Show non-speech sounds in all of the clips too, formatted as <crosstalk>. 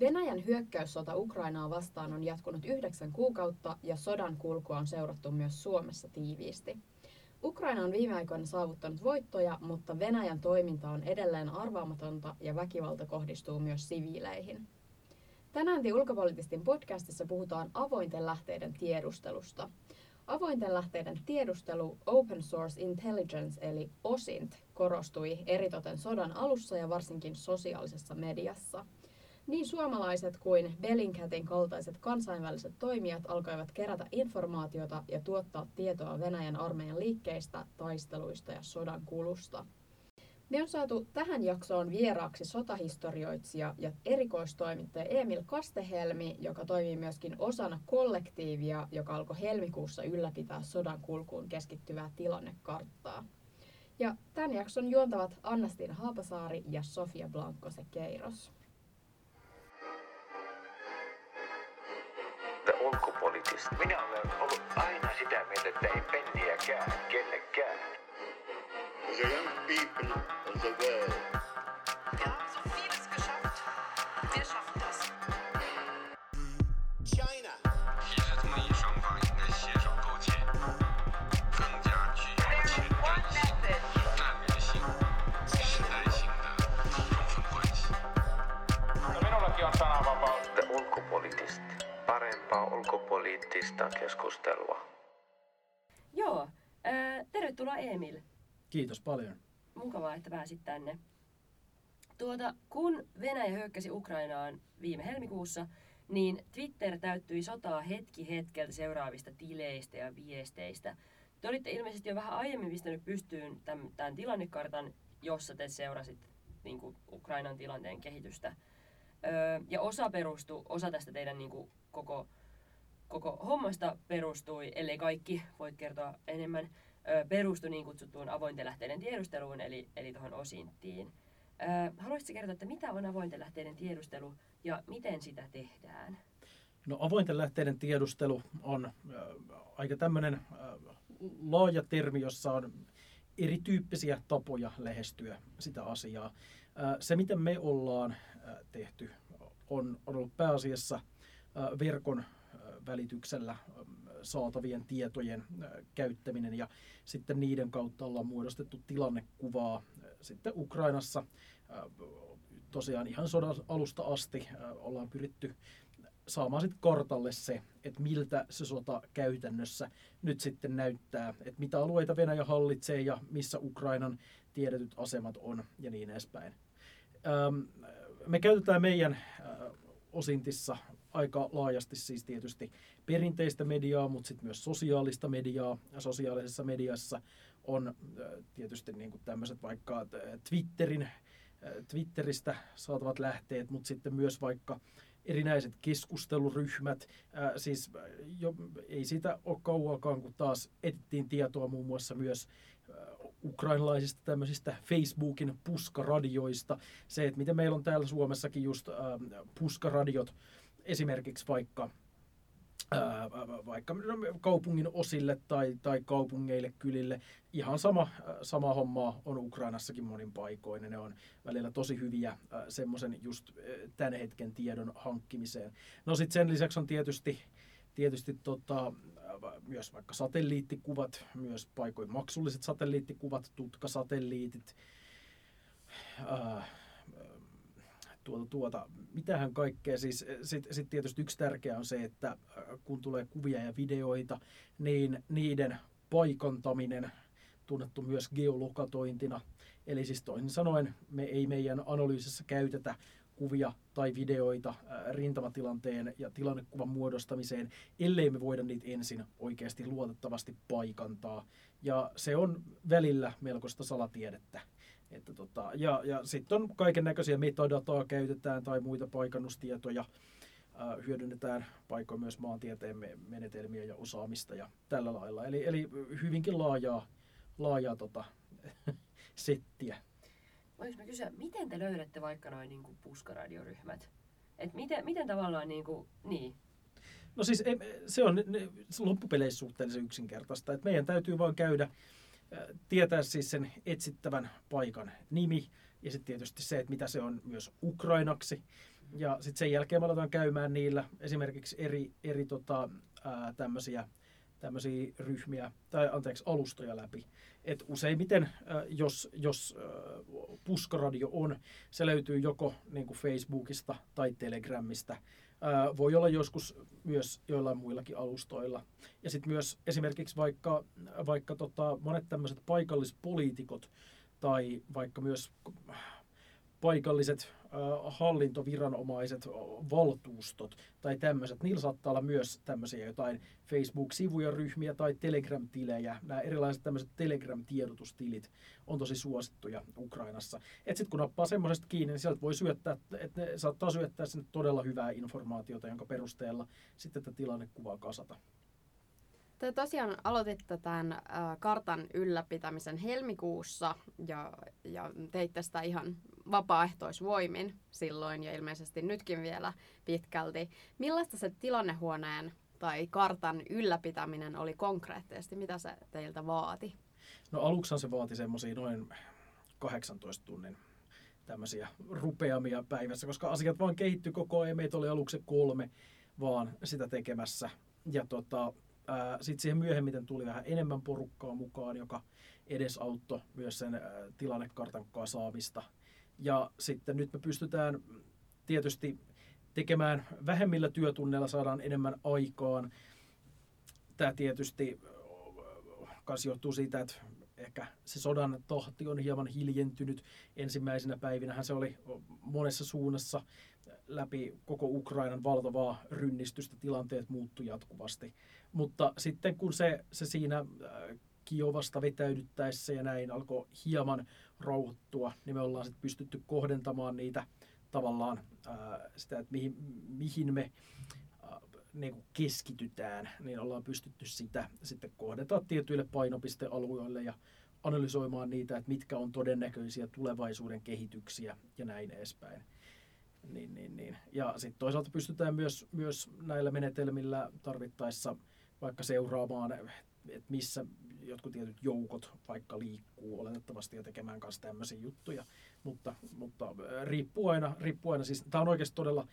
Venäjän hyökkäyssota Ukrainaa vastaan on jatkunut yhdeksän kuukautta ja sodan kulkua on seurattu myös Suomessa tiiviisti. Ukraina on viime aikoina saavuttanut voittoja, mutta Venäjän toiminta on edelleen arvaamatonta ja väkivalta kohdistuu myös siviileihin. Tänään The Ulkopolitistin podcastissa puhutaan avointen lähteiden tiedustelusta. Avointen lähteiden tiedustelu Open Source Intelligence eli OSINT korostui eritoten sodan alussa ja varsinkin sosiaalisessa mediassa – niin suomalaiset kuin Bellingcatin kaltaiset kansainväliset toimijat alkoivat kerätä informaatiota ja tuottaa tietoa Venäjän armeijan liikkeistä, taisteluista ja sodan kulusta. Me on saatu tähän jaksoon vieraaksi sotahistorioitsija ja erikoistoimittaja Emil Kastehelmi, joka toimii myöskin osana kollektiivia, joka alkoi helmikuussa ylläpitää sodan kulkuun keskittyvää tilannekarttaa. Ja tämän jakson juontavat Annastina Haapasaari ja Sofia Blankose Keiros. Ulkopoliittista. Minä olen ollut aina sitä mieltä, että ei penniäkään kellekään. The young people of the world ulkopoliittista keskustelua. Joo, äh, tervetuloa Emil. Kiitos paljon. Mukavaa, että pääsit tänne. Tuota, kun Venäjä hyökkäsi Ukrainaan viime helmikuussa, niin Twitter täyttyi sotaa hetki hetkeltä seuraavista tileistä ja viesteistä. Te olitte ilmeisesti jo vähän aiemmin pistänyt pystyyn tämän, tämän tilannekartan, jossa te seurasit niin kuin, Ukrainan tilanteen kehitystä. Öö, ja osa perustui, osa tästä teidän niin kuin, koko koko hommasta perustui, ellei kaikki, voit kertoa enemmän, perustui niin kutsuttuun avointen lähteiden tiedusteluun, eli, eli tuohon osinttiin. Haluaisitko kertoa, että mitä on avointen lähteiden tiedustelu ja miten sitä tehdään? No avointen lähteiden tiedustelu on äh, aika tämmöinen äh, laaja termi, jossa on erityyppisiä tapoja lähestyä sitä asiaa. Äh, se, miten me ollaan äh, tehty, on, on ollut pääasiassa verkon välityksellä saatavien tietojen käyttäminen ja sitten niiden kautta ollaan muodostettu tilannekuvaa sitten Ukrainassa tosiaan ihan sodan alusta asti ollaan pyritty saamaan sitten kartalle se, että miltä se sota käytännössä nyt sitten näyttää, että mitä alueita Venäjä hallitsee ja missä Ukrainan tiedetyt asemat on ja niin edespäin. Me käytetään meidän osintissa aika laajasti siis tietysti perinteistä mediaa, mutta sitten myös sosiaalista mediaa. Ja sosiaalisessa mediassa on tietysti niin kuin tämmöiset vaikka Twitterin, Twitteristä saatavat lähteet, mutta sitten myös vaikka erinäiset keskusteluryhmät. Ää, siis jo, ei siitä ole kauaakaan, kun taas etittiin tietoa muun muassa myös ukrainalaisista tämmöisistä Facebookin puskaradioista. Se, että miten meillä on täällä Suomessakin just ää, puskaradiot, esimerkiksi vaikka ää, vaikka kaupungin osille tai, tai kaupungeille, kylille. Ihan sama, sama homma on Ukrainassakin monin paikoin. Ne on välillä tosi hyviä semmoisen just tämän hetken tiedon hankkimiseen. No sitten sen lisäksi on tietysti, tietysti tota, myös vaikka satelliittikuvat, myös paikoin maksulliset satelliittikuvat, tutkasatelliitit, ää, tuota, tuota, mitähän kaikkea. Siis sitten sit tietysti yksi tärkeä on se, että äh, kun tulee kuvia ja videoita, niin niiden paikantaminen, tunnettu myös geolokatointina. Eli siis toisin sanoen me ei meidän analyysissä käytetä kuvia tai videoita äh, rintamatilanteen ja tilannekuvan muodostamiseen, ellei me voida niitä ensin oikeasti luotettavasti paikantaa. Ja se on välillä melkoista salatiedettä. Että tota, ja ja sitten on kaiken näköisiä metadataa käytetään tai muita paikannustietoja. Äh, hyödynnetään paikoin myös maantieteen menetelmiä ja osaamista ja tällä lailla. Eli, eli hyvinkin laajaa, laajaa tota, <laughs> settiä. Voinko mä kysyä, miten te löydätte vaikka noin niin puskaradioryhmät? Et miten, miten tavallaan niin kuin, niin? No siis se on loppupeleissä suhteellisen yksinkertaista. Et meidän täytyy vain käydä tietää siis sen etsittävän paikan nimi ja sitten tietysti se, että mitä se on myös ukrainaksi. Ja sitten sen jälkeen me aletaan käymään niillä esimerkiksi eri, eri tota, ää, tämmöisiä tämmöisiä ryhmiä, tai anteeksi, alustoja läpi. Et useimmiten, äh, jos, jos puskaradio on, se löytyy joko niin kuin Facebookista tai Telegramista. Voi olla joskus myös joillain muillakin alustoilla. Ja sitten myös esimerkiksi vaikka, vaikka tota, monet tämmöiset paikallispoliitikot tai vaikka myös paikalliset hallintoviranomaiset, valtuustot tai tämmöiset, niillä saattaa olla myös tämmöisiä jotain Facebook-sivuja, ryhmiä tai Telegram-tilejä. Nämä erilaiset tämmöiset Telegram-tiedotustilit on tosi suosittuja Ukrainassa. Et sitten kun nappaa semmoisesta kiinni, niin sieltä voi syöttää, että ne saattaa syöttää sinne todella hyvää informaatiota, jonka perusteella sitten tätä tilannekuvaa kasata. Te tosiaan aloititte tämän äh, kartan ylläpitämisen helmikuussa ja, ja teitte sitä ihan vapaaehtoisvoimin silloin ja ilmeisesti nytkin vielä pitkälti. Millaista se tilannehuoneen tai kartan ylläpitäminen oli konkreettisesti? Mitä se teiltä vaati? No aluksi se vaati semmoisia noin 18 tunnin tämmöisiä rupeamia päivässä, koska asiat vaan kehittyi koko ajan. Meitä oli aluksi kolme vaan sitä tekemässä. Ja tota, sitten siihen myöhemmin tuli vähän enemmän porukkaa mukaan, joka edesauttoi myös sen tilannekartan kasaamista. Ja sitten nyt me pystytään tietysti tekemään vähemmillä työtunneilla, saadaan enemmän aikaan. Tämä tietysti myös johtuu siitä, että ehkä se sodan tahti on hieman hiljentynyt. Ensimmäisenä päivinä se oli monessa suunnassa läpi koko Ukrainan valtavaa rynnistystä, tilanteet muuttu jatkuvasti. Mutta sitten kun se, se siinä äh, Kiovasta vetäydyttäessä ja näin alkoi hieman rauhoittua, niin me ollaan sitten pystytty kohdentamaan niitä tavallaan äh, sitä, että mihin, mihin me ää, äh, niin keskitytään, niin ollaan pystytty sitä sitten kohdentaa tietyille painopistealueille ja analysoimaan niitä, että mitkä on todennäköisiä tulevaisuuden kehityksiä ja näin edespäin. Niin, niin, niin. Ja sitten toisaalta pystytään myös, myös näillä menetelmillä tarvittaessa vaikka seuraamaan, että missä jotkut tietyt joukot vaikka liikkuu oletettavasti ja tekemään kanssa tämmöisiä juttuja. Mutta, mutta riippuu aina, riippuu aina siis tämä on oikeasti todella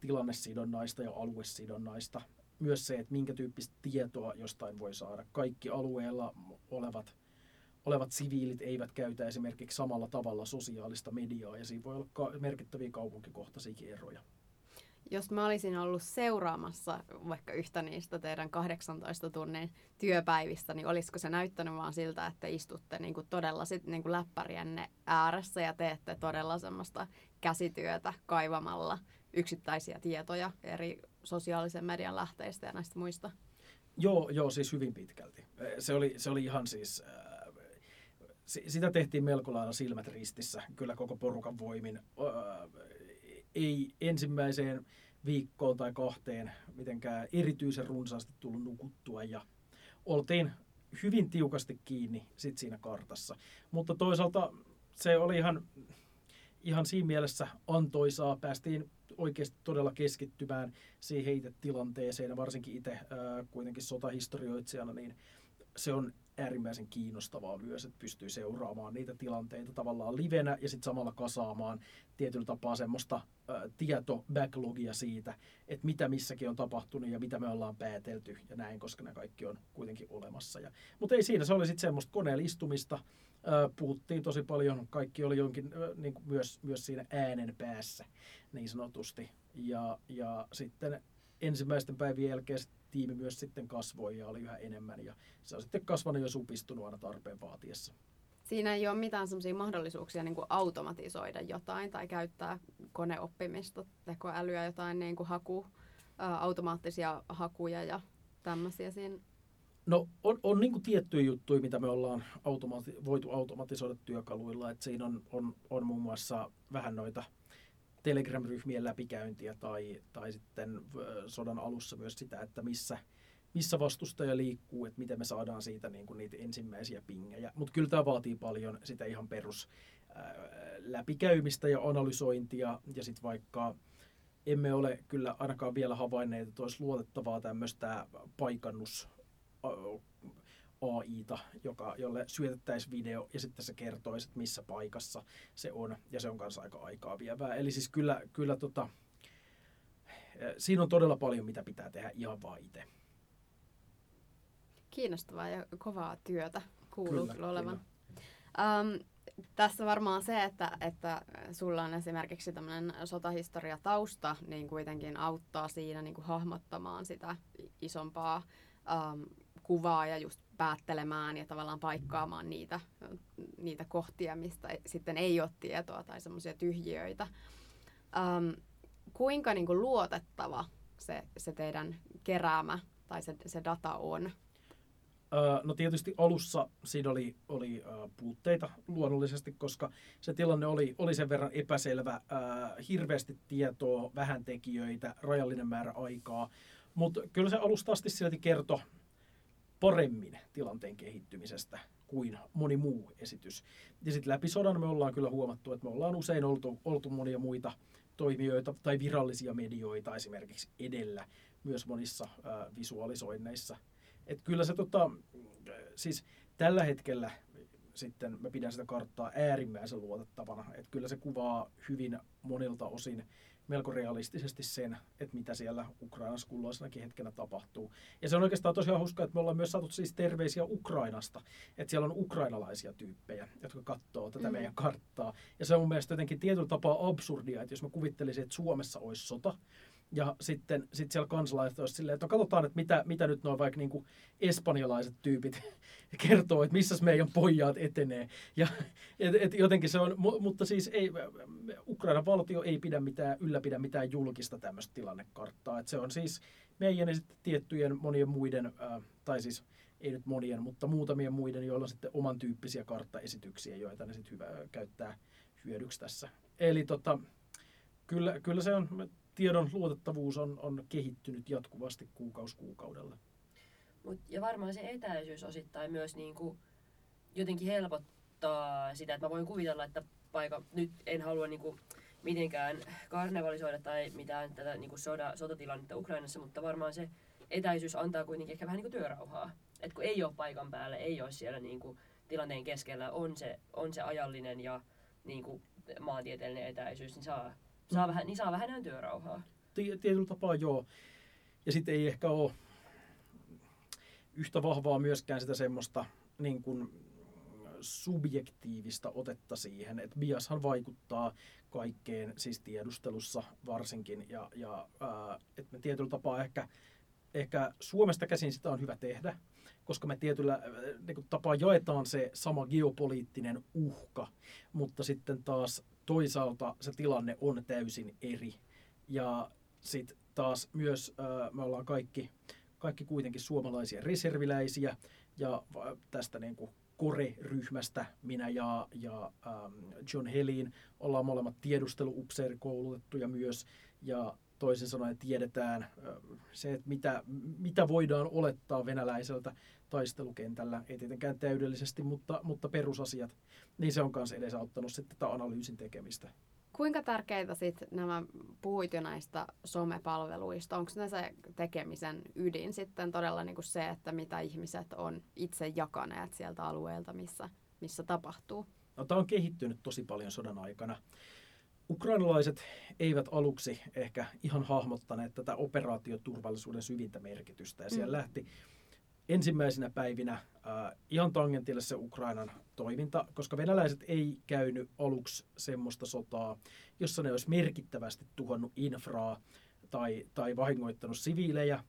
tilannesidonnaista ja aluesidonnaista. Myös se, että minkä tyyppistä tietoa jostain voi saada. Kaikki alueella olevat olevat siviilit eivät käytä esimerkiksi samalla tavalla sosiaalista mediaa ja siinä voi olla merkittäviä kaupunkikohtaisia eroja. Jos mä olisin ollut seuraamassa vaikka yhtä niistä teidän 18 tunnin työpäivistä, niin olisiko se näyttänyt vaan siltä, että istutte niin kuin todella sit niin kuin läppärienne ääressä ja teette todella semmoista käsityötä kaivamalla yksittäisiä tietoja eri sosiaalisen median lähteistä ja näistä muista? Joo, joo siis hyvin pitkälti. Se oli, se oli ihan siis sitä tehtiin melko lailla silmät ristissä, kyllä koko porukan voimin. Ei ensimmäiseen viikkoon tai kahteen mitenkään erityisen runsaasti tullut nukuttua ja oltiin hyvin tiukasti kiinni sit siinä kartassa. Mutta toisaalta se oli ihan, ihan siinä mielessä antoisaa. Päästiin oikeasti todella keskittymään siihen itse tilanteeseen ja varsinkin itse kuitenkin sotahistorioitsijana, niin se on äärimmäisen kiinnostavaa myös, että pystyy seuraamaan niitä tilanteita tavallaan livenä ja sitten samalla kasaamaan tietyllä tapaa semmoista tieto-backlogia siitä, että mitä missäkin on tapahtunut ja mitä me ollaan päätelty ja näin, koska ne kaikki on kuitenkin olemassa. Ja, mutta ei siinä, se oli sitten semmoista koneella istumista, puhuttiin tosi paljon, kaikki oli jonkin niin kuin myös, myös siinä äänen päässä niin sanotusti. Ja, ja sitten ensimmäisten päivien jälkeen tiimi myös sitten kasvoi ja oli yhä enemmän ja se on sitten kasvanut ja supistunut aina tarpeen vaatiessa. Siinä ei ole mitään sellaisia mahdollisuuksia niin kuin automatisoida jotain tai käyttää koneoppimista, tekoälyä, jotain niin kuin haku, ä, automaattisia hakuja ja tämmöisiä siinä No on, on niin tiettyjä juttuja, mitä me ollaan automati- voitu automatisoida työkaluilla. Et siinä on, on, on muun muassa vähän noita Telegram-ryhmien läpikäyntiä tai, tai sitten sodan alussa myös sitä, että missä, missä vastustaja liikkuu, että miten me saadaan siitä niin kuin niitä ensimmäisiä pingejä. Mutta kyllä tämä vaatii paljon sitä ihan perus läpikäymistä ja analysointia ja sitten vaikka emme ole kyllä ainakaan vielä havainneet, että olisi luotettavaa tämmöistä paikannus AIta, joka, jolle syötettäisiin video ja sitten se kertoisi, että missä paikassa se on. Ja se on kanssa aika aikaa vievää. Eli siis kyllä, kyllä tota, siinä on todella paljon, mitä pitää tehdä ihan vaan itse. Kiinnostavaa ja kovaa työtä kuuluu kyllä, kyllä olevan. Kyllä. Um, tässä varmaan se, että, että sulla on esimerkiksi tämmöinen sotahistoria tausta, niin kuitenkin auttaa siinä niin kuin hahmottamaan sitä isompaa um, kuvaa ja just päättelemään ja tavallaan paikkaamaan niitä, niitä kohtia, mistä sitten ei ole tietoa tai semmoisia tyhjiöitä. Um, kuinka niin kuin luotettava se, se teidän keräämä tai se, se data on? No tietysti alussa siinä oli, oli puutteita luonnollisesti, koska se tilanne oli, oli sen verran epäselvä, hirveästi tietoa, vähän tekijöitä, rajallinen määrä aikaa, mutta kyllä se alusta asti silti kertoi paremmin tilanteen kehittymisestä kuin moni muu esitys. Ja sitten läpi sodan me ollaan kyllä huomattu, että me ollaan usein oltu, oltu monia muita toimijoita tai virallisia medioita esimerkiksi edellä myös monissa ää, visualisoinneissa. Et kyllä se tota, siis tällä hetkellä sitten mä pidän sitä karttaa äärimmäisen luotettavana. Että kyllä se kuvaa hyvin monilta osin melko realistisesti sen, että mitä siellä Ukrainassa kulloisenakin hetkenä tapahtuu. Ja se on oikeastaan tosiaan hauskaa, että me ollaan myös saatu siis terveisiä Ukrainasta, että siellä on ukrainalaisia tyyppejä, jotka katsoo tätä mm. meidän karttaa. Ja se on mun mielestä jotenkin tietyllä tapaa absurdia, että jos mä kuvittelisin, että Suomessa olisi sota, ja sitten sit siellä kansalaiset olisivat silleen, että no katsotaan, että mitä, mitä nyt noin vaikka niin espanjalaiset tyypit <laughs> kertoo, että missä meidän pojat etenee. Ja, <laughs> et, et jotenkin se on, mutta siis ei, Ukrainan valtio ei pidä mitään, ylläpidä mitään julkista tämmöistä tilannekarttaa. Et se on siis meidän ja sitten tiettyjen monien muiden, äh, tai siis ei nyt monien, mutta muutamien muiden, joilla on sitten oman tyyppisiä karttaesityksiä, joita ne sitten hyvä, käyttää hyödyksi tässä. Eli tota, kyllä, kyllä se on, tiedon luotettavuus on, on kehittynyt jatkuvasti kuukausi kuukaudella. Mut, ja varmaan se etäisyys osittain myös niin kuin jotenkin helpottaa sitä, että mä voin kuvitella, että paikka, nyt en halua niin kuin mitenkään karnevalisoida tai mitään tätä niin kuin soda, sotatilannetta Ukrainassa, mutta varmaan se etäisyys antaa kuitenkin ehkä vähän niin kuin työrauhaa. Et kun ei ole paikan päällä, ei ole siellä niin kuin tilanteen keskellä, on se, on se ajallinen ja niin kuin maantieteellinen etäisyys, niin saa, saa, mm. vähän, niin saa vähän työrauhaa. Tietyllä tapaa joo. Ja sitten ei ehkä ole yhtä vahvaa myöskään sitä semmoista niin kuin subjektiivista otetta siihen, että biashan vaikuttaa kaikkeen, siis tiedustelussa varsinkin, ja, ja ää, että me tietyllä tapaa ehkä, ehkä Suomesta käsin sitä on hyvä tehdä, koska me tietyllä niin kuin, tapaa jaetaan se sama geopoliittinen uhka, mutta sitten taas toisaalta se tilanne on täysin eri. Ja sitten taas myös me ollaan kaikki kaikki kuitenkin suomalaisia reserviläisiä ja tästä niin kuin Kore-ryhmästä minä ja, ja John Helin ollaan molemmat tiedusteluupseerikoulutettuja myös ja toisin sanoen tiedetään se, että mitä, mitä voidaan olettaa venäläiseltä taistelukentällä, ei tietenkään täydellisesti, mutta, mutta perusasiat, niin se on myös edesauttanut sitten tätä analyysin tekemistä. Kuinka tärkeitä sitten nämä, puhuit jo näistä somepalveluista, onko ne se tekemisen ydin sitten todella niin kuin se, että mitä ihmiset on itse jakaneet sieltä alueelta, missä, missä tapahtuu? No, tämä on kehittynyt tosi paljon sodan aikana. Ukrainalaiset eivät aluksi ehkä ihan hahmottaneet tätä operaatioturvallisuuden syvintä merkitystä ja siellä mm. lähti ensimmäisinä päivinä äh, ihan tangentille se Ukrainan toiminta, koska venäläiset ei käynyt aluksi semmoista sotaa, jossa ne olisi merkittävästi tuhonnut infraa tai, tai vahingoittanut siviilejä,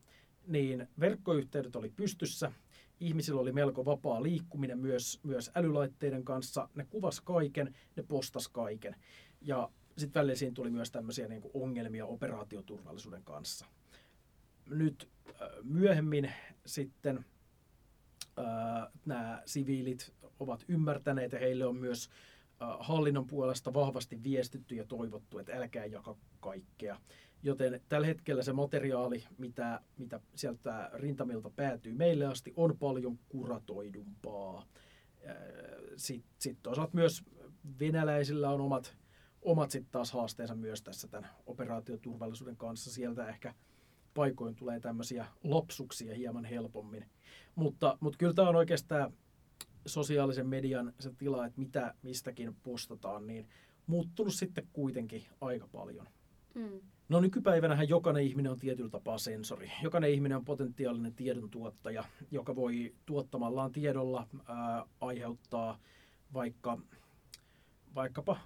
niin verkkoyhteydet oli pystyssä, ihmisillä oli melko vapaa liikkuminen myös, myös älylaitteiden kanssa, ne kuvas kaiken, ne postas kaiken. Ja sitten välillä siinä tuli myös tämmöisiä niin ongelmia operaatioturvallisuuden kanssa. Nyt äh, myöhemmin sitten nämä siviilit ovat ymmärtäneet ja heille on myös hallinnon puolesta vahvasti viestitty ja toivottu, että älkää jaka kaikkea. Joten tällä hetkellä se materiaali, mitä, mitä sieltä rintamilta päätyy meille asti, on paljon kuratoidumpaa. Sitten sit toisaalta myös venäläisillä on omat, omat sitten taas haasteensa myös tässä tämän operaatioturvallisuuden kanssa. Sieltä ehkä paikoin tulee tämmöisiä lapsuksia hieman helpommin. Mutta, mutta kyllä tämä on oikeastaan sosiaalisen median se tila, että mitä mistäkin postataan, niin muuttunut sitten kuitenkin aika paljon. Mm. No nykypäivänähän jokainen ihminen on tietyllä tapaa sensori. Jokainen ihminen on potentiaalinen tiedon tuottaja, joka voi tuottamallaan tiedolla ää, aiheuttaa vaikka vaikkapa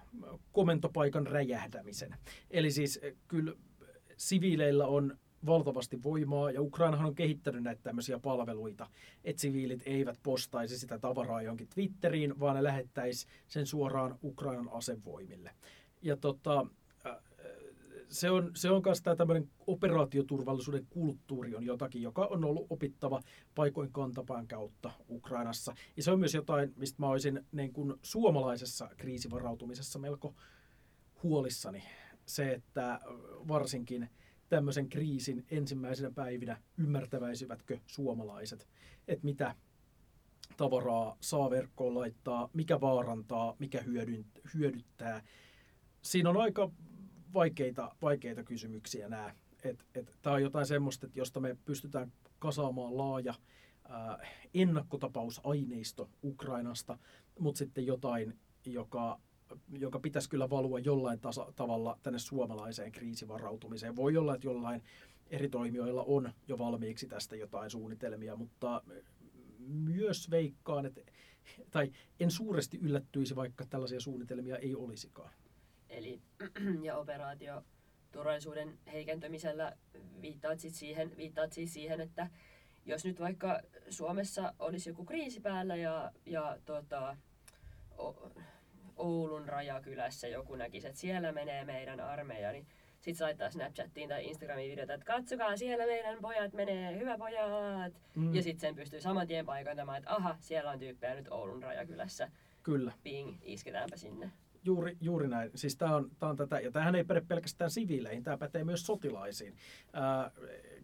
komentopaikan räjähdämisen. Eli siis kyllä siviileillä on valtavasti voimaa ja Ukrainahan on kehittänyt näitä tämmöisiä palveluita, että siviilit eivät postaisi sitä tavaraa johonkin Twitteriin, vaan ne lähettäisi sen suoraan Ukrainan asevoimille. Ja tota, se on, se on myös tämä tämmöinen operaatioturvallisuuden kulttuuri on jotakin, joka on ollut opittava paikoin kantapään kautta Ukrainassa. Ja se on myös jotain, mistä mä olisin niin kuin suomalaisessa kriisivarautumisessa melko huolissani. Se, että varsinkin tämmöisen kriisin ensimmäisenä päivinä ymmärtäväisivätkö suomalaiset, että mitä tavaraa saa verkkoon laittaa, mikä vaarantaa, mikä hyödyttää. Siinä on aika vaikeita, vaikeita kysymyksiä nämä. Tämä on jotain semmoista, että josta me pystytään kasaamaan laaja ää, ennakkotapausaineisto Ukrainasta, mutta sitten jotain, joka, joka pitäisi kyllä valua jollain tasa, tavalla tänne suomalaiseen kriisivarautumiseen. Voi olla, että jollain eri toimijoilla on jo valmiiksi tästä jotain suunnitelmia, mutta myös veikkaan, että, tai en suuresti yllättyisi, vaikka tällaisia suunnitelmia ei olisikaan. Eli <clears throat> ja operaatio turvallisuuden heikentämisellä viittaat, sit siihen, viittaat siis siihen, että jos nyt vaikka Suomessa olisi joku kriisi päällä ja, ja tota, Oulun rajakylässä joku näkisi, että siellä menee meidän armeija, niin sitten se laittaa Snapchattiin tai Instagramiin videota, että katsokaa, siellä meidän pojat menee, hyvä pojat. Mm. Ja sitten sen pystyy saman tien paikantamaan, että aha, siellä on tyyppejä nyt Oulun rajakylässä. Kyllä. Ping, isketäänpä sinne. Juuri, juuri näin. Siis tämä on, tää on tätä, ja tämähän ei päde pelkästään siviileihin, tämä pätee myös sotilaisiin. Ää,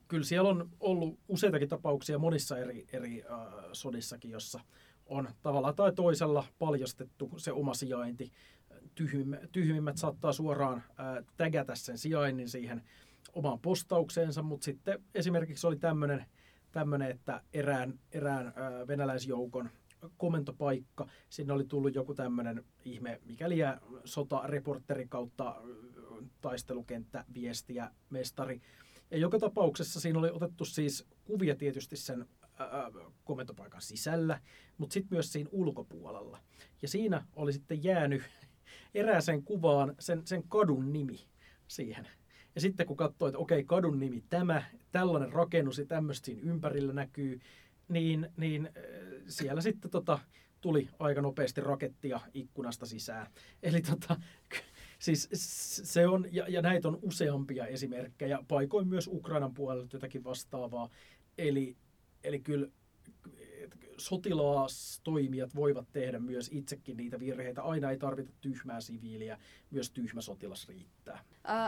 kyllä siellä on ollut useitakin tapauksia monissa eri, eri ää, sodissakin, jossa on tavalla tai toisella paljastettu se oma sijainti. tyhmimmät saattaa suoraan ää, tägätä sen sijainnin siihen omaan postaukseensa, mutta sitten esimerkiksi oli tämmöinen että erään, erään ää, venäläisjoukon komentopaikka. Sinne oli tullut joku tämmöinen ihme, mikäli jää sotareporteri kautta taistelukenttä, viestiä, mestari. Ja joka tapauksessa siinä oli otettu siis kuvia tietysti sen komentopaikan sisällä, mutta sitten myös siinä ulkopuolella. Ja siinä oli sitten jäänyt <laughs> erääseen kuvaan sen, sen kadun nimi siihen. Ja sitten kun katsoi, että okei, kadun nimi tämä, tällainen rakennus ja tämmöistä siinä ympärillä näkyy, niin, niin siellä sitten tota, tuli aika nopeasti rakettia ikkunasta sisään. Eli tota, siis se on, ja, ja näitä on useampia esimerkkejä, paikoin myös Ukrainan puolelta jotakin vastaavaa. Eli, eli kyllä sotilastoimijat voivat tehdä myös itsekin niitä virheitä. Aina ei tarvita tyhmää siviiliä, myös tyhmä sotilas riittää.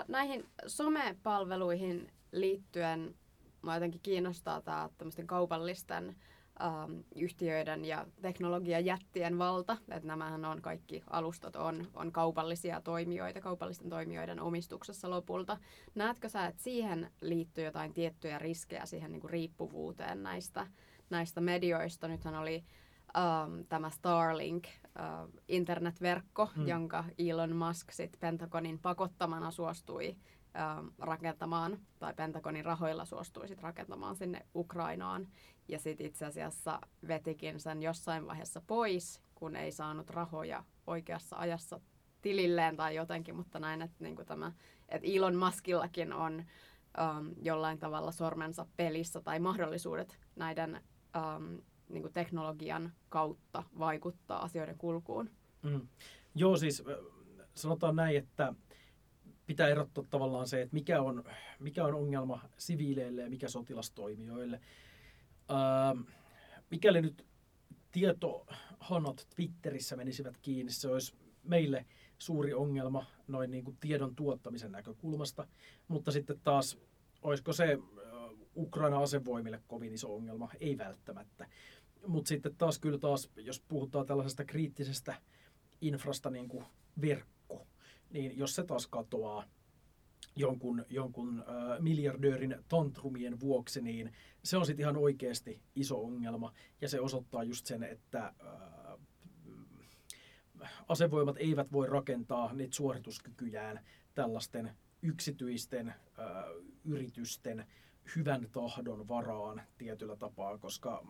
näihin somepalveluihin liittyen Mua jotenkin kiinnostaa tämä kaupallisten ähm, yhtiöiden ja teknologiajättien valta. Että nämähän on kaikki alustat on, on kaupallisia toimijoita, kaupallisten toimijoiden omistuksessa lopulta. Näetkö sä, että siihen liittyy jotain tiettyjä riskejä siihen niin kuin riippuvuuteen näistä, näistä medioista? Nythän oli um, tämä Starlink uh, internetverkko, hmm. jonka Elon Musk sit Pentagonin pakottamana suostui Ähm, rakentamaan, tai Pentagonin rahoilla suostui sit rakentamaan sinne Ukrainaan. Ja sitten itse asiassa vetikin sen jossain vaiheessa pois, kun ei saanut rahoja oikeassa ajassa tililleen tai jotenkin, mutta näin, että niin tämä, että Elon Muskillakin on um, jollain tavalla sormensa pelissä tai mahdollisuudet näiden um, niin kuin teknologian kautta vaikuttaa asioiden kulkuun. Mm. Joo, siis sanotaan näin, että pitää erottaa tavallaan se, että mikä on, mikä on ongelma siviileille ja mikä sotilastoimijoille. Ähm, mikäli nyt tietohanat Twitterissä menisivät kiinni, se olisi meille suuri ongelma noin niin kuin tiedon tuottamisen näkökulmasta, mutta sitten taas olisiko se äh, Ukraina asevoimille kovin iso ongelma? Ei välttämättä. Mutta sitten taas kyllä taas, jos puhutaan tällaisesta kriittisestä infrasta niin kuin verkko, niin jos se taas katoaa, jonkun, jonkun äh, miljardöörin tantrumien vuoksi, niin se on sitten ihan oikeasti iso ongelma. Ja se osoittaa just sen, että äh, asevoimat eivät voi rakentaa niitä suorituskykyjään tällaisten yksityisten äh, yritysten hyvän tahdon varaan tietyllä tapaa, koska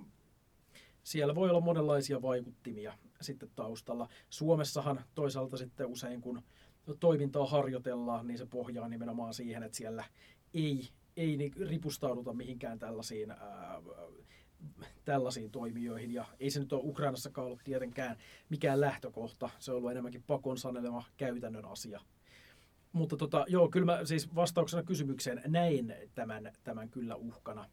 siellä voi olla monenlaisia vaikuttimia sitten taustalla. Suomessahan toisaalta sitten usein kun toimintaa harjoitellaan, niin se pohjaa nimenomaan siihen, että siellä ei, ei ripustauduta mihinkään tällaisiin, ää, tällaisiin toimijoihin. Ja ei se nyt ole Ukrainassakaan ollut tietenkään mikään lähtökohta. Se on ollut enemmänkin pakon sanelema käytännön asia. Mutta tota, joo, kyllä mä siis vastauksena kysymykseen näin tämän, tämän kyllä uhkana.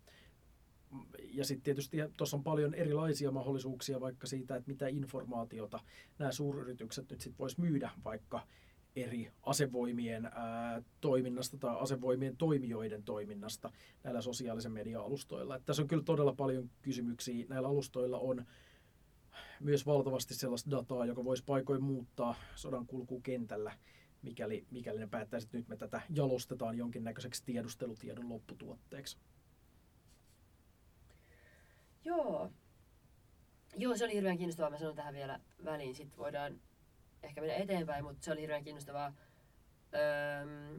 Ja sitten tietysti tuossa on paljon erilaisia mahdollisuuksia vaikka siitä, että mitä informaatiota nämä suuryritykset nyt sitten voisi myydä vaikka eri asevoimien ää, toiminnasta tai asevoimien toimijoiden toiminnasta näillä sosiaalisen media-alustoilla. Että tässä on kyllä todella paljon kysymyksiä. Näillä alustoilla on myös valtavasti sellaista dataa, joka voisi paikoin muuttaa sodan kulkua kentällä, mikäli, mikäli ne päättäisi, että nyt me tätä jalostetaan jonkinnäköiseksi tiedustelutiedon lopputuotteeksi. Joo. Joo, se oli hirveän kiinnostavaa. Mä sanon tähän vielä väliin. Sitten voidaan ehkä mennä eteenpäin, mutta se oli hirveän kiinnostavaa. Öö,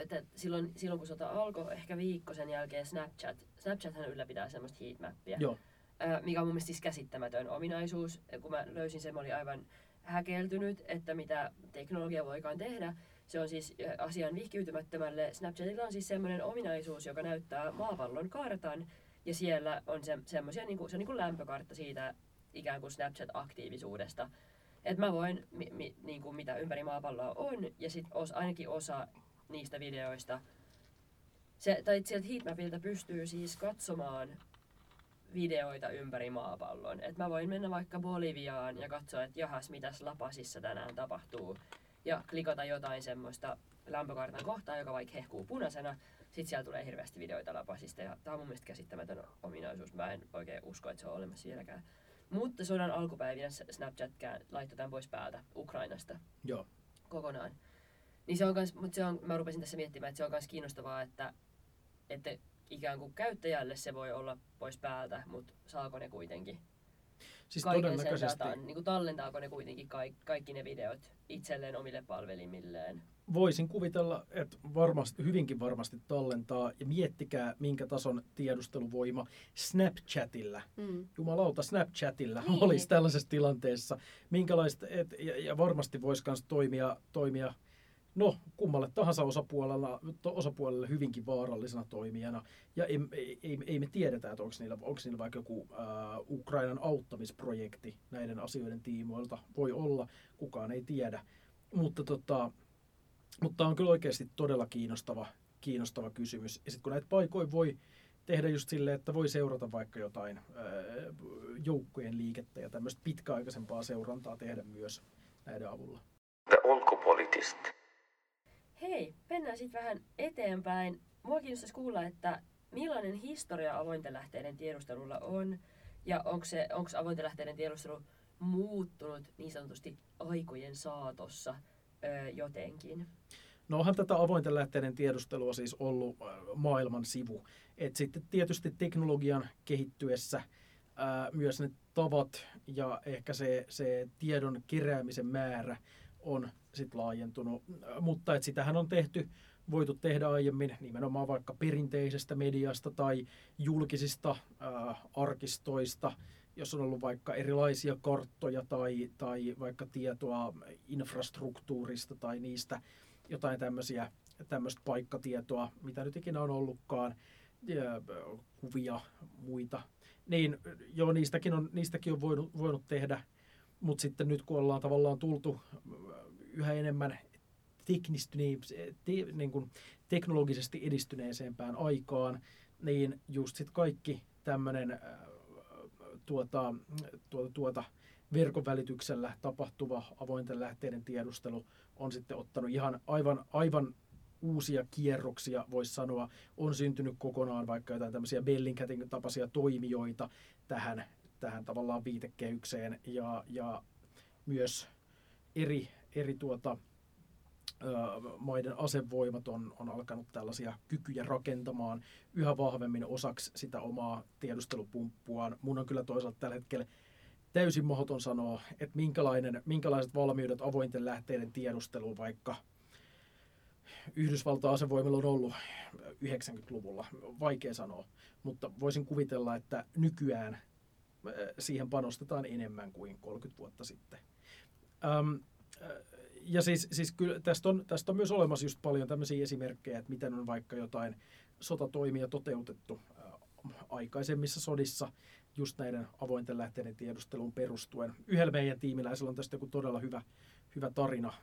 että silloin, silloin kun sota alkoi, ehkä viikko sen jälkeen Snapchat, Snapchat hän ylläpitää semmoista heatmappia, Joo. Öö, mikä on mun mielestä siis käsittämätön ominaisuus. Kun mä löysin sen, mä olin aivan häkeltynyt, että mitä teknologia voikaan tehdä. Se on siis asian vihkiytymättömälle. Snapchatilla on siis semmoinen ominaisuus, joka näyttää maapallon kartan, ja siellä on se, semmoisia, niin kuin, se on niin kuin lämpökartta siitä ikään kuin Snapchat-aktiivisuudesta. Että mä voin, mi, mi, niin kuin mitä ympäri maapalloa on, ja sitten os, ainakin osa niistä videoista, se, tai sieltä heatmapilta pystyy siis katsomaan videoita ympäri maapallon. Et mä voin mennä vaikka Boliviaan ja katsoa, että jahas, mitäs Lapasissa tänään tapahtuu. Ja klikata jotain semmoista lämpökartan kohtaa, joka vaikka hehkuu punaisena. Sitten siellä tulee hirveästi videoita Lapasista ja tämä on mun mielestä käsittämätön ominaisuus. Mä en oikein usko, että se on olemassa vieläkään. Mutta sodan alkupäivinä Snapchat laittoi tämän pois päältä Ukrainasta Joo. kokonaan. Niin se on kans, mutta se on, mä rupesin tässä miettimään, että se on myös kiinnostavaa, että, että ikään kuin käyttäjälle se voi olla pois päältä, mutta saako ne kuitenkin Siis kaiken sen todennäköisesti datan, niin kuin tallentaako ne kuitenkin kaikki, kaikki ne videot itselleen omille palvelimilleen? Voisin kuvitella, että varmasti, hyvinkin varmasti tallentaa. Ja miettikää, minkä tason tiedusteluvoima Snapchatilla, Mm. jumalauta Snapchatilla Niin. olisi tällaisessa tilanteessa. Minkälaista, et, ja, ja varmasti voisi myös toimia, toimia no, kummalle tahansa osapuolella, to, osapuolelle hyvinkin vaarallisena toimijana. Ja ei, ei, ei, me tiedetä, että onko niillä, onko niillä vaikka joku äh, Ukrainan auttamisprojekti näiden asioiden tiimoilta. Voi olla, kukaan ei tiedä. Mutta tota, mutta on kyllä oikeasti todella kiinnostava, kiinnostava kysymys. Ja sitten kun näitä paikoin voi tehdä just silleen, että voi seurata vaikka jotain ää, joukkojen liikettä ja tämmöistä pitkäaikaisempaa seurantaa tehdä myös näiden avulla. Ulkopoliittista. Hei, mennään sitten vähän eteenpäin. Mua kiinnostaisi kuulla, että millainen historia avointen lähteiden tiedustelulla on ja onko se, onko avointen lähteiden tiedustelu muuttunut niin sanotusti aikojen saatossa jotenkin? No onhan tätä avointen lähteiden tiedustelua siis ollut maailman sivu. Et sitten tietysti teknologian kehittyessä ää, myös ne tavat ja ehkä se, se tiedon keräämisen määrä on sit laajentunut. Mutta et sitähän on tehty, voitu tehdä aiemmin nimenomaan vaikka perinteisestä mediasta tai julkisista ää, arkistoista, jos on ollut vaikka erilaisia karttoja tai, tai vaikka tietoa infrastruktuurista tai niistä jotain tämmöisiä, tämmöistä paikkatietoa, mitä nyt ikinä on ollutkaan, kuvia, muita. Niin joo, niistäkin on, niistäkin on voinut, voinut tehdä, mutta sitten nyt kun ollaan tavallaan tultu yhä enemmän teknistyneen, te, niin kuin teknologisesti edistyneeseen aikaan, niin just sitten kaikki tämmöinen tuota, tuota, tuota, verkon välityksellä tapahtuva avointen lähteiden tiedustelu on sitten ottanut ihan aivan, aivan uusia kierroksia, voisi sanoa. On syntynyt kokonaan vaikka jotain tämmöisiä Bellingcatin tapaisia toimijoita tähän, tähän tavallaan viitekehykseen ja, ja myös eri, eri tuota, maiden asevoimat on, on alkanut tällaisia kykyjä rakentamaan yhä vahvemmin osaksi sitä omaa tiedustelupumppuaan. Mun on kyllä toisaalta tällä hetkellä täysin mahdoton sanoa, että minkälainen, minkälaiset valmiudet avointen lähteiden tiedusteluun vaikka Yhdysvaltain asevoimilla on ollut 90-luvulla, vaikea sanoa, mutta voisin kuvitella, että nykyään siihen panostetaan enemmän kuin 30 vuotta sitten. Ähm, ja siis, siis kyllä tästä on, tästä on myös olemassa just paljon tämmöisiä esimerkkejä, että miten on vaikka jotain sotatoimia toteutettu aikaisemmissa sodissa just näiden avointen lähteiden tiedusteluun perustuen. Yhdellä meidän tiimiläisellä on tästä joku todella hyvä, hyvä tarina,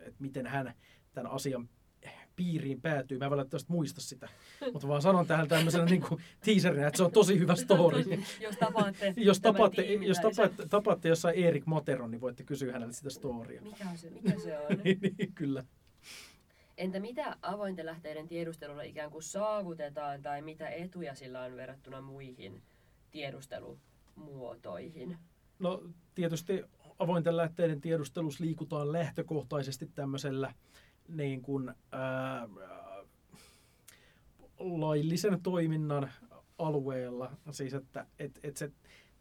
että miten hän tämän asian piiriin päätyy. Mä en valitettavasti muista sitä, mutta vaan sanon tähän tämmöisenä niin kuin teaserinä, että se on tosi hyvä story. jos tapaatte, <laughs> jos tapaatte, jos tapaatte, tapaatte jossain Erik Moteron, niin voitte kysyä hänelle sitä storya. Mikä, on se, mikä se on? <laughs> niin, kyllä. Entä mitä avointen lähteiden tiedustelulla ikään kuin saavutetaan tai mitä etuja sillä on verrattuna muihin tiedustelumuotoihin? No tietysti avointen lähteiden tiedustelussa liikutaan lähtökohtaisesti tämmöisellä niin kuin, ää, laillisen toiminnan alueella. Siis että et, et se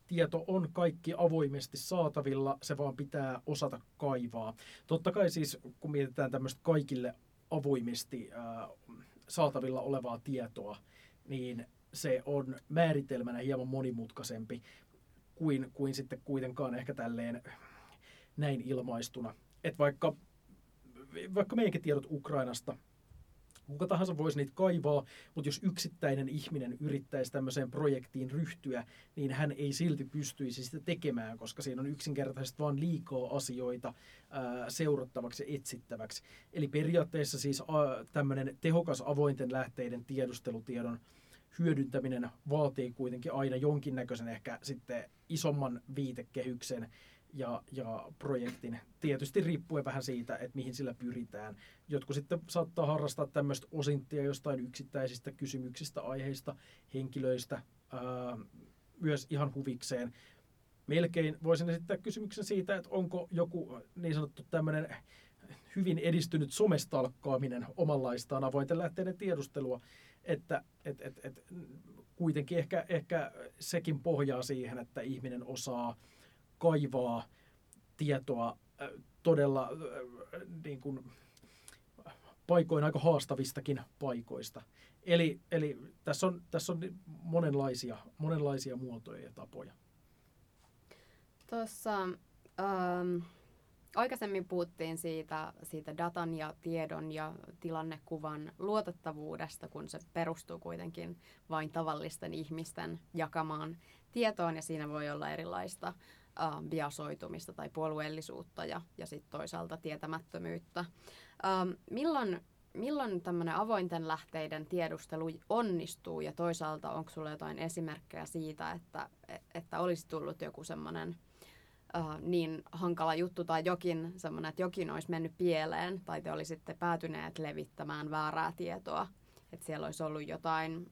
tieto on kaikki avoimesti saatavilla, se vaan pitää osata kaivaa. Totta kai siis, kun mietitään tämmöistä kaikille avoimesti ää, saatavilla olevaa tietoa, niin se on määritelmänä hieman monimutkaisempi kuin, kuin sitten kuitenkaan ehkä tälleen näin ilmaistuna. Että vaikka vaikka meidänkin tiedot Ukrainasta, kuka tahansa voisi niitä kaivaa, mutta jos yksittäinen ihminen yrittäisi tämmöiseen projektiin ryhtyä, niin hän ei silti pystyisi sitä tekemään, koska siinä on yksinkertaisesti vain liikaa asioita ää, seurattavaksi ja etsittäväksi. Eli periaatteessa siis tämmöinen tehokas avointen lähteiden tiedustelutiedon hyödyntäminen vaatii kuitenkin aina jonkinnäköisen ehkä sitten isomman viitekehyksen, ja, ja projektin. Tietysti riippuen vähän siitä, että mihin sillä pyritään. Jotkut sitten saattaa harrastaa tämmöistä osinttia jostain yksittäisistä kysymyksistä, aiheista, henkilöistä, ää, myös ihan huvikseen. Melkein voisin esittää kysymyksen siitä, että onko joku niin sanottu tämmöinen hyvin edistynyt somestalkkaaminen omanlaistaan avointen lähteiden tiedustelua, että et, et, et, kuitenkin ehkä, ehkä sekin pohjaa siihen, että ihminen osaa – kaivaa tietoa todella niin kuin, paikoin aika haastavistakin paikoista. Eli, eli tässä, on, tässä on monenlaisia, monenlaisia muotoja ja tapoja. Tuossa ähm, aikaisemmin puhuttiin siitä, siitä datan ja tiedon ja tilannekuvan luotettavuudesta, kun se perustuu kuitenkin vain tavallisten ihmisten jakamaan tietoon ja siinä voi olla erilaista äh, biasoitumista tai puolueellisuutta ja, ja sitten toisaalta tietämättömyyttä. Ähm, milloin milloin tämmöinen avointen lähteiden tiedustelu onnistuu ja toisaalta onko sulla jotain esimerkkejä siitä, että, että olisi tullut joku semmoinen äh, niin hankala juttu tai jokin semmoinen, että jokin olisi mennyt pieleen tai te olisitte päätyneet levittämään väärää tietoa, että siellä olisi ollut jotain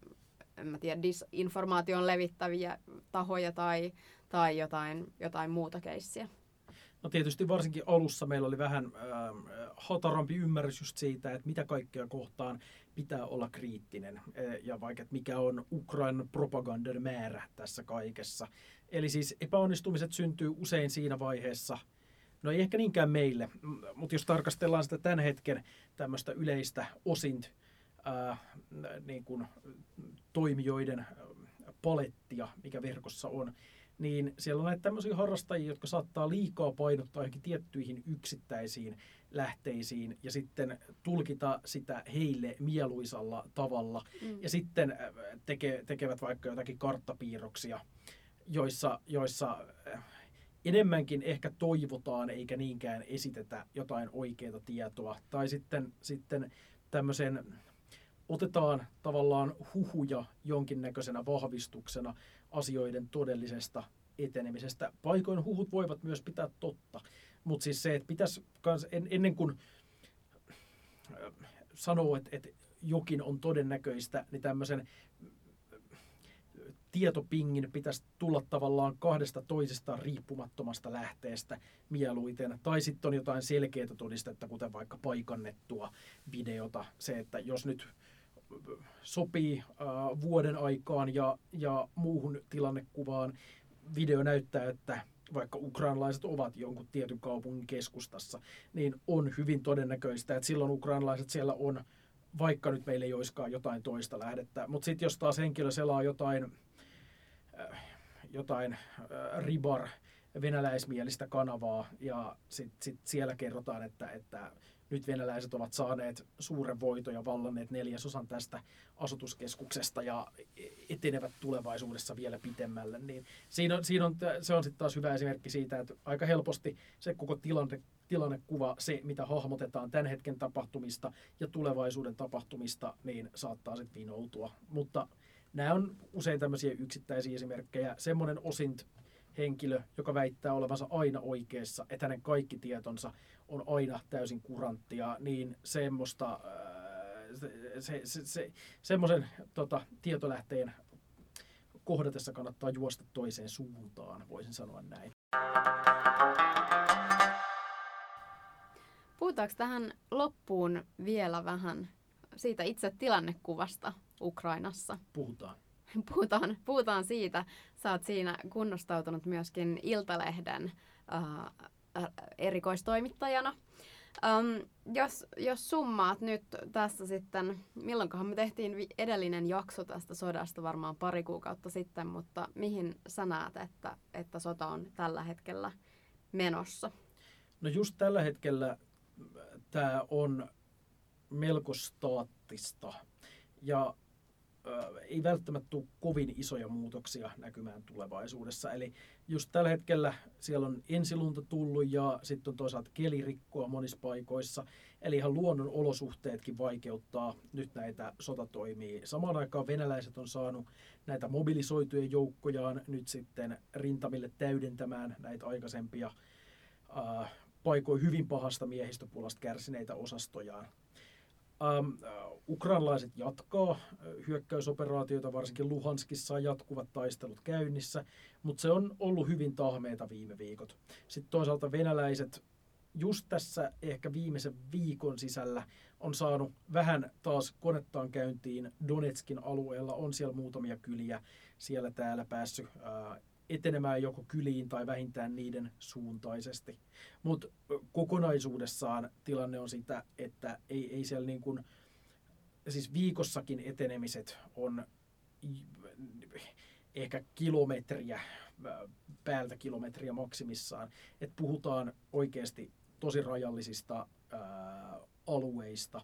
en mä tiedä, disinformaation levittäviä tahoja tai, tai jotain, jotain muuta keissiä? No tietysti varsinkin alussa meillä oli vähän äh, hatarampi ymmärrys just siitä, että mitä kaikkea kohtaan pitää olla kriittinen ja vaikka mikä on Ukrainan propagandan määrä tässä kaikessa. Eli siis epäonnistumiset syntyy usein siinä vaiheessa, no ei ehkä niinkään meille, mutta jos tarkastellaan sitä tämän hetken tämmöistä yleistä osint äh, niin kuin toimijoiden palettia, mikä verkossa on, niin siellä on näitä tämmöisiä harrastajia, jotka saattaa liikaa painottaa johonkin tiettyihin yksittäisiin lähteisiin ja sitten tulkita sitä heille mieluisalla tavalla. Mm. Ja sitten äh, teke, tekevät vaikka jotakin karttapiirroksia, joissa, joissa äh, enemmänkin ehkä toivotaan eikä niinkään esitetä jotain oikeaa tietoa. Tai sitten, sitten tämmöisen otetaan tavallaan huhuja jonkinnäköisenä vahvistuksena asioiden todellisesta etenemisestä. Paikoin huhut voivat myös pitää totta, mutta siis se, että pitäisi kans, en, ennen kuin äh, sanoo, että, että jokin on todennäköistä, niin tämmöisen tietopingin pitäisi tulla tavallaan kahdesta toisesta riippumattomasta lähteestä mieluiten. Tai sitten on jotain selkeää todistetta, kuten vaikka paikannettua videota. Se, että jos nyt sopii äh, vuoden aikaan ja, ja muuhun tilannekuvaan, video näyttää, että vaikka ukrainalaiset ovat jonkun tietyn kaupungin keskustassa, niin on hyvin todennäköistä, että silloin ukrainalaiset siellä on, vaikka nyt meillä ei olisikaan jotain toista lähdettä. Mutta sitten jos taas henkilö selaa jotain, äh, jotain äh, ribar venäläismielistä kanavaa ja sitten sit siellä kerrotaan, että, että nyt venäläiset ovat saaneet suuren voiton ja vallanneet neljäsosan tästä asutuskeskuksesta ja etenevät tulevaisuudessa vielä pitemmälle. Niin siinä on, siinä on, se on sitten taas hyvä esimerkki siitä, että aika helposti se koko tilanne, tilannekuva, se mitä hahmotetaan tämän hetken tapahtumista ja tulevaisuuden tapahtumista, niin saattaa sitten vinoutua. Mutta nämä on usein tämmöisiä yksittäisiä esimerkkejä. Semmoinen osint henkilö, joka väittää olevansa aina oikeassa, että hänen kaikki tietonsa on aina täysin kuranttia, niin semmoista, äh, se, se, se, semmoisen tota, tietolähteen kohdatessa kannattaa juosta toiseen suuntaan, voisin sanoa näin. Puhutaanko tähän loppuun vielä vähän siitä itse tilannekuvasta Ukrainassa? Puhutaan. <laughs> Puhutaan, puhutaan siitä. Sä oot siinä kunnostautunut myöskin Iltalehden äh, erikoistoimittajana. Um, jos, jos summaat nyt tässä sitten, milloinkohan me tehtiin edellinen jakso tästä sodasta varmaan pari kuukautta sitten, mutta mihin sä näet, että, että sota on tällä hetkellä menossa? No just tällä hetkellä tämä on melko staattista ja ei välttämättä tule kovin isoja muutoksia näkymään tulevaisuudessa. Eli just tällä hetkellä siellä on ensilunta tullut ja sitten on toisaalta kelirikkoa monissa paikoissa. Eli ihan luonnon olosuhteetkin vaikeuttaa nyt näitä sotatoimia. Samaan aikaan venäläiset on saanut näitä mobilisoituja joukkojaan nyt sitten rintamille täydentämään näitä aikaisempia ää, paikoin hyvin pahasta miehistöpulasta kärsineitä osastojaan. Ähm, ukrainalaiset jatkaa äh, hyökkäysoperaatioita, varsinkin Luhanskissa jatkuvat taistelut käynnissä, mutta se on ollut hyvin tahmeita viime viikot. Sitten toisaalta venäläiset just tässä ehkä viimeisen viikon sisällä on saanut vähän taas konettaan käyntiin Donetskin alueella. On siellä muutamia kyliä siellä täällä päässyt ää, etenemään joko kyliin tai vähintään niiden suuntaisesti. Mutta kokonaisuudessaan tilanne on sitä, että ei, ei siellä niin kuin, siis viikossakin etenemiset on ehkä kilometriä, päältä kilometriä maksimissaan. Et puhutaan oikeasti tosi rajallisista ää, alueista.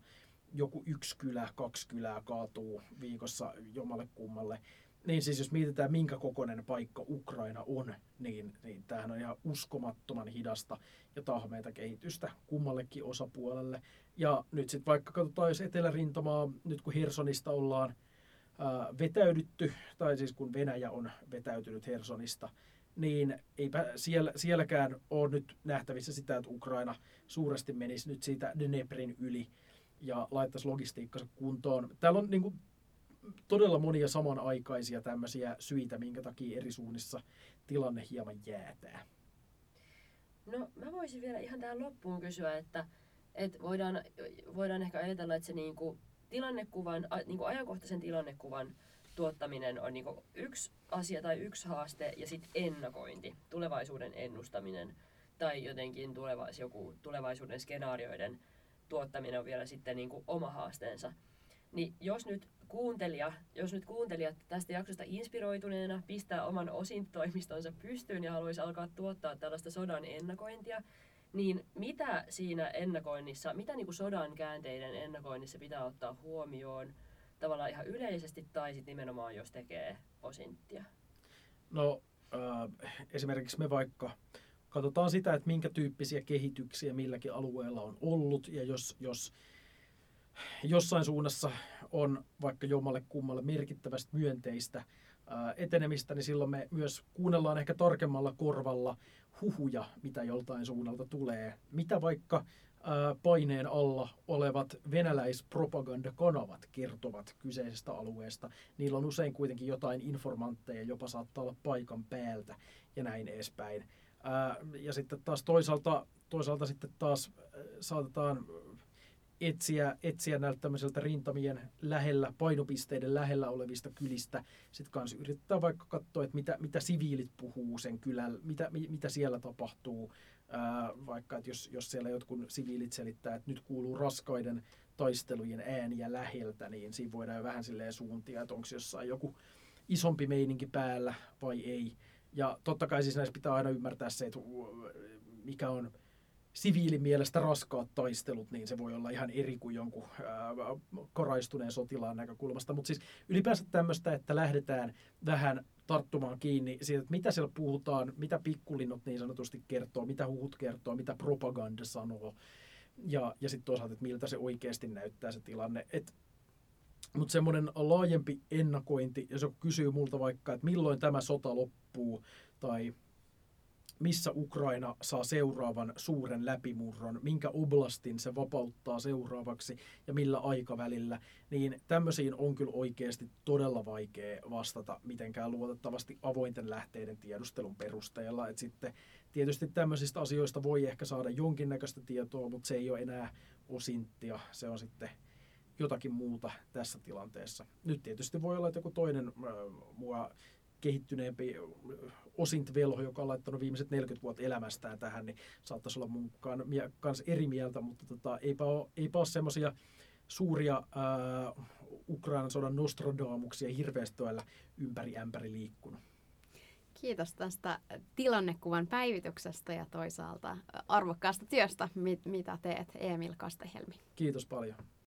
Joku yksi kylä, kaksi kylää kaatuu viikossa jommalle kummalle. Niin siis jos mietitään, minkä kokoinen paikka Ukraina on, niin, niin tämähän on ihan uskomattoman hidasta ja tahmeita kehitystä kummallekin osapuolelle. Ja nyt sitten vaikka katsotaan, jos etelärintamaa, nyt kun Hersonista ollaan ää, vetäydytty, tai siis kun Venäjä on vetäytynyt Hersonista, niin eipä siellä, sielläkään ole nyt nähtävissä sitä, että Ukraina suuresti menisi nyt siitä Dneprin yli ja laittaisi logistiikkansa kuntoon. Täällä on niin kuin, todella monia samanaikaisia tämmöisiä syitä, minkä takia eri suunnissa tilanne hieman jäätää. No mä voisin vielä ihan tähän loppuun kysyä, että, että voidaan, voidaan ehkä ajatella, että se niinku tilannekuvan, niinku ajankohtaisen tilannekuvan tuottaminen on niinku yksi asia tai yksi haaste ja sitten ennakointi, tulevaisuuden ennustaminen tai jotenkin tulevais, joku tulevaisuuden skenaarioiden tuottaminen on vielä sitten niinku oma haasteensa. Niin jos nyt kuuntelija, jos nyt kuuntelijat tästä jaksosta inspiroituneena pistää oman osintoimistonsa pystyyn ja haluaisi alkaa tuottaa tällaista sodan ennakointia, niin mitä siinä ennakoinnissa, mitä niin kuin sodan käänteiden ennakoinnissa pitää ottaa huomioon tavallaan ihan yleisesti tai sitten nimenomaan jos tekee osinttia? No äh, esimerkiksi me vaikka katsotaan sitä, että minkä tyyppisiä kehityksiä milläkin alueella on ollut ja jos, jos jossain suunnassa on vaikka jommalle kummalle merkittävästi myönteistä etenemistä, niin silloin me myös kuunnellaan ehkä tarkemmalla korvalla huhuja, mitä joltain suunnalta tulee. Mitä vaikka paineen alla olevat venäläispropagandakanavat kertovat kyseisestä alueesta. Niillä on usein kuitenkin jotain informantteja, jopa saattaa olla paikan päältä ja näin edespäin. Ja sitten taas toisaalta, toisaalta sitten taas saatetaan etsiä, etsiä näiltä tämmöiseltä rintamien lähellä, painopisteiden lähellä olevista kylistä. Sitten kanssa yrittää vaikka katsoa, että mitä, mitä siviilit puhuu sen kylällä, mitä, mitä siellä tapahtuu. Ää, vaikka, että jos, jos siellä jotkut siviilit selittää, että nyt kuuluu raskaiden taistelujen ääniä läheltä, niin siinä voidaan jo vähän silleen suuntia, että onko jossain joku isompi meininki päällä vai ei. Ja totta kai siis näissä pitää aina ymmärtää se, että mikä on siviilin mielestä raskaat taistelut, niin se voi olla ihan eri kuin jonkun ää, koraistuneen sotilaan näkökulmasta. Mutta siis ylipäänsä tämmöistä, että lähdetään vähän tarttumaan kiinni siitä, että mitä siellä puhutaan, mitä pikkulinnut niin sanotusti kertoo, mitä huhut kertoo, mitä propaganda sanoo. Ja, ja sitten toisaalta, että miltä se oikeasti näyttää se tilanne. Mutta semmoinen laajempi ennakointi, jos joku kysyy multa vaikka, että milloin tämä sota loppuu, tai missä Ukraina saa seuraavan suuren läpimurron, minkä oblastin se vapauttaa seuraavaksi ja millä aikavälillä, niin tämmöisiin on kyllä oikeasti todella vaikea vastata mitenkään luotettavasti avointen lähteiden tiedustelun perusteella. Et sitten tietysti tämmöisistä asioista voi ehkä saada jonkinnäköistä tietoa, mutta se ei ole enää osinttia, se on sitten jotakin muuta tässä tilanteessa. Nyt tietysti voi olla, että joku toinen äh, mua kehittyneempi osint velho, joka on laittanut viimeiset 40 vuotta elämästään tähän, niin saattaisi olla mun kanssa eri mieltä, mutta tota, eipä ole, eipä ole semmoisia suuria ää, Ukrainan sodan nostrodamuksia hirveästi ympäri ämpäri liikkunut. Kiitos tästä tilannekuvan päivityksestä ja toisaalta arvokkaasta työstä, mitä teet Emil Kastehelmi. Kiitos paljon.